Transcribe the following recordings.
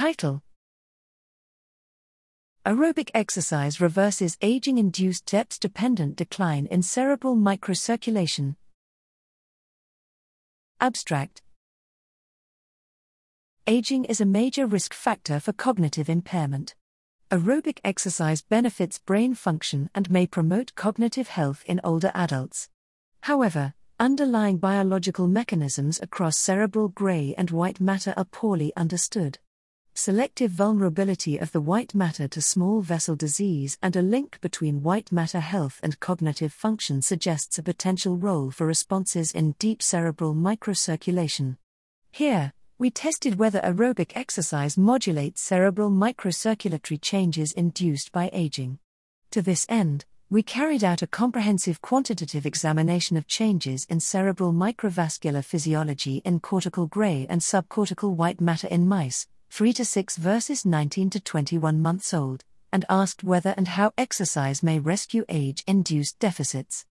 Title Aerobic exercise reverses aging induced depth dependent decline in cerebral microcirculation. Abstract Aging is a major risk factor for cognitive impairment. Aerobic exercise benefits brain function and may promote cognitive health in older adults. However, underlying biological mechanisms across cerebral gray and white matter are poorly understood selective vulnerability of the white matter to small vessel disease and a link between white matter health and cognitive function suggests a potential role for responses in deep cerebral microcirculation. Here, we tested whether aerobic exercise modulates cerebral microcirculatory changes induced by aging. To this end, we carried out a comprehensive quantitative examination of changes in cerebral microvascular physiology in cortical gray and subcortical white matter in mice, 3 to 6 versus 19 to 21 months old, and asked whether and how exercise may rescue age induced deficits.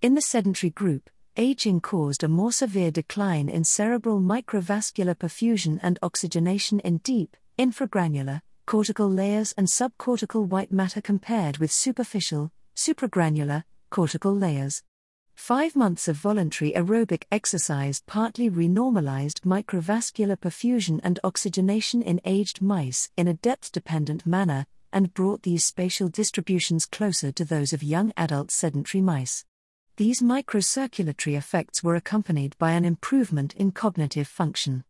In the sedentary group, aging caused a more severe decline in cerebral microvascular perfusion and oxygenation in deep, infragranular, cortical layers and subcortical white matter compared with superficial, supragranular, cortical layers. Five months of voluntary aerobic exercise partly renormalized microvascular perfusion and oxygenation in aged mice in a depth dependent manner and brought these spatial distributions closer to those of young adult sedentary mice. These microcirculatory effects were accompanied by an improvement in cognitive function.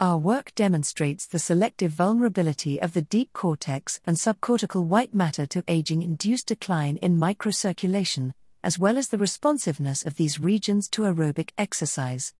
Our work demonstrates the selective vulnerability of the deep cortex and subcortical white matter to aging induced decline in microcirculation, as well as the responsiveness of these regions to aerobic exercise.